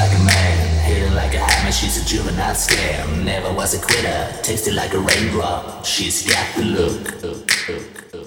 like a man, hitting like a hammer. She's a juvenile scam. Never was a quitter, tasted like a raindrop. She's got the look.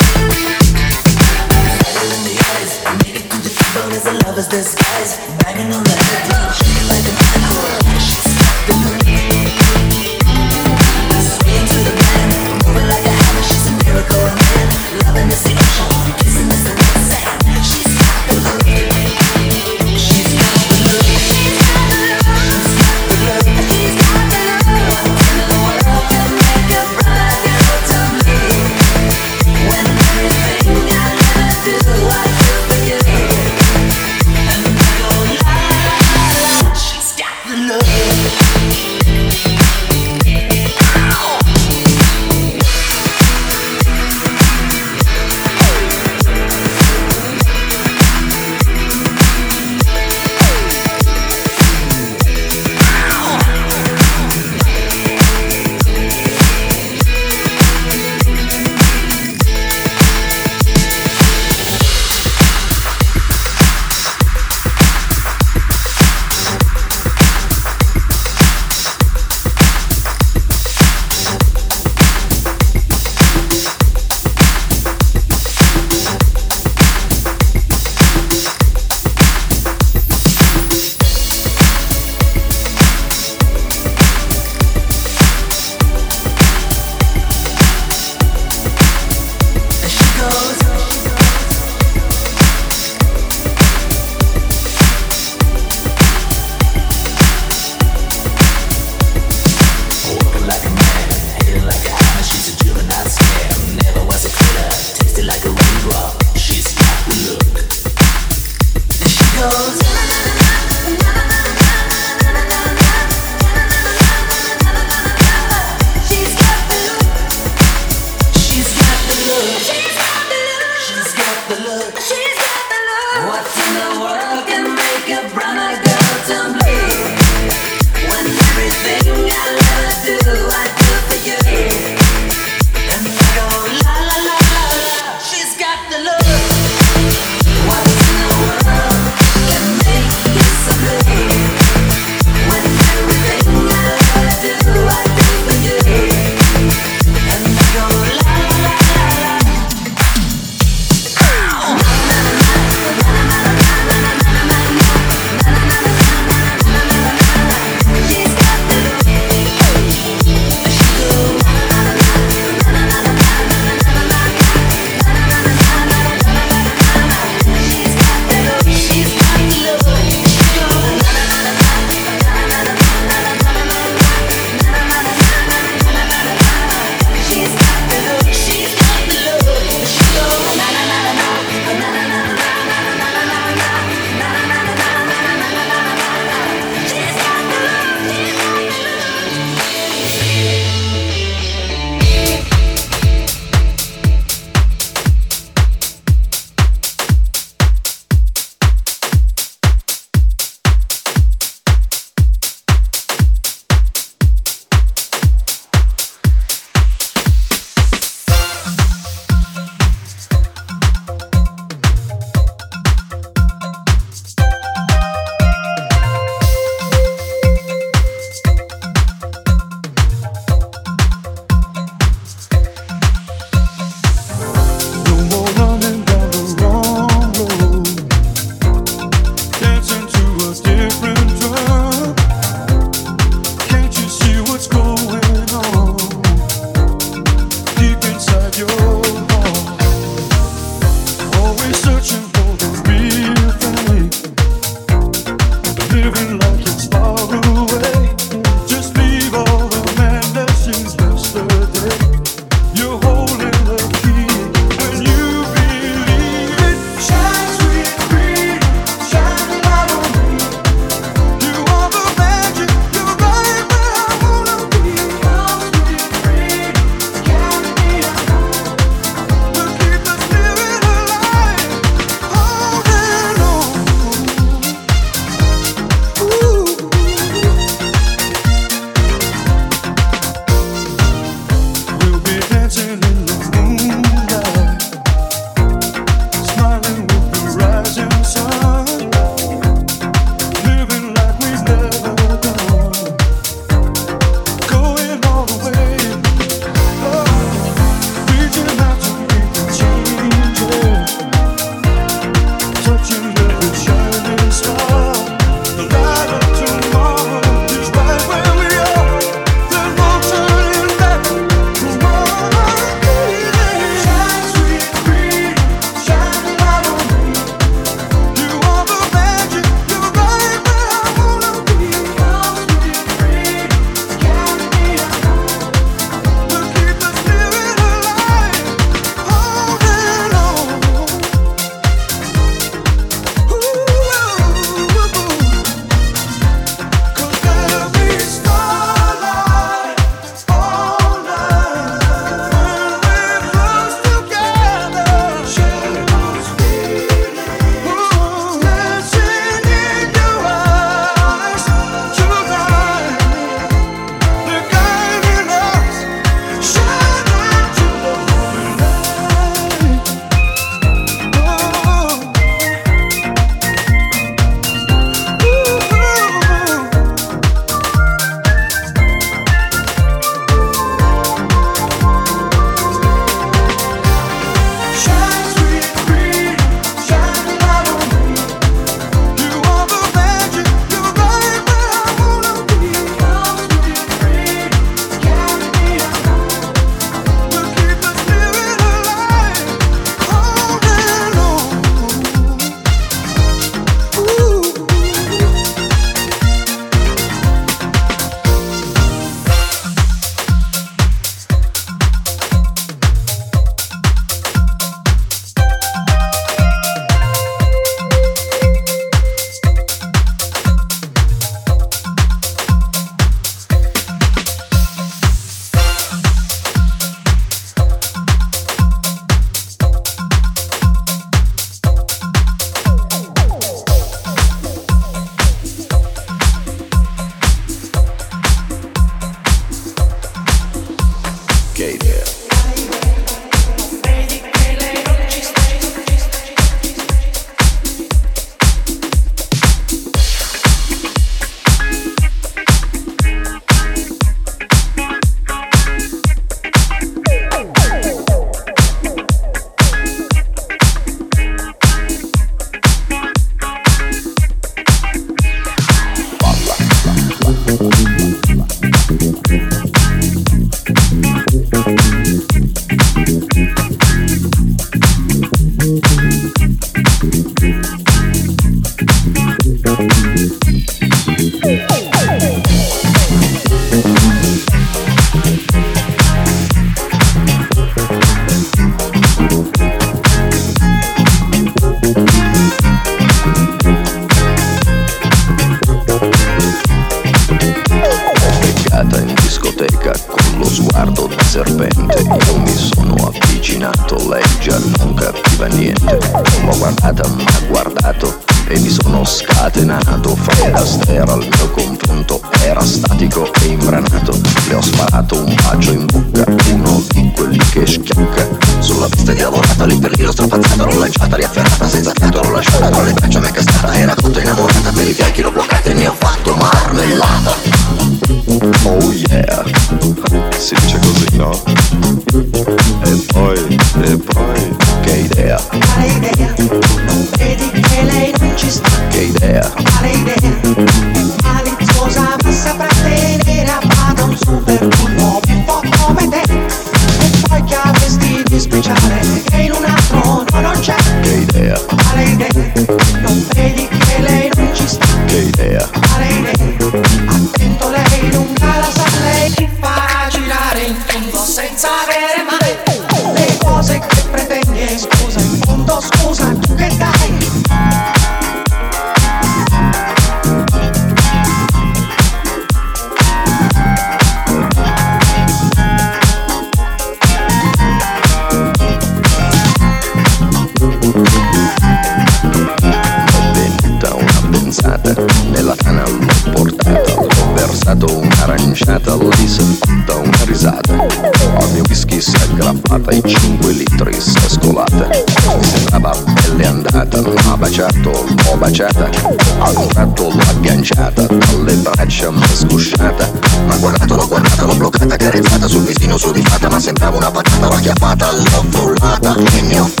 volata, l'ho volata e ne ho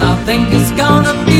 I think it's gonna be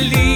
believe.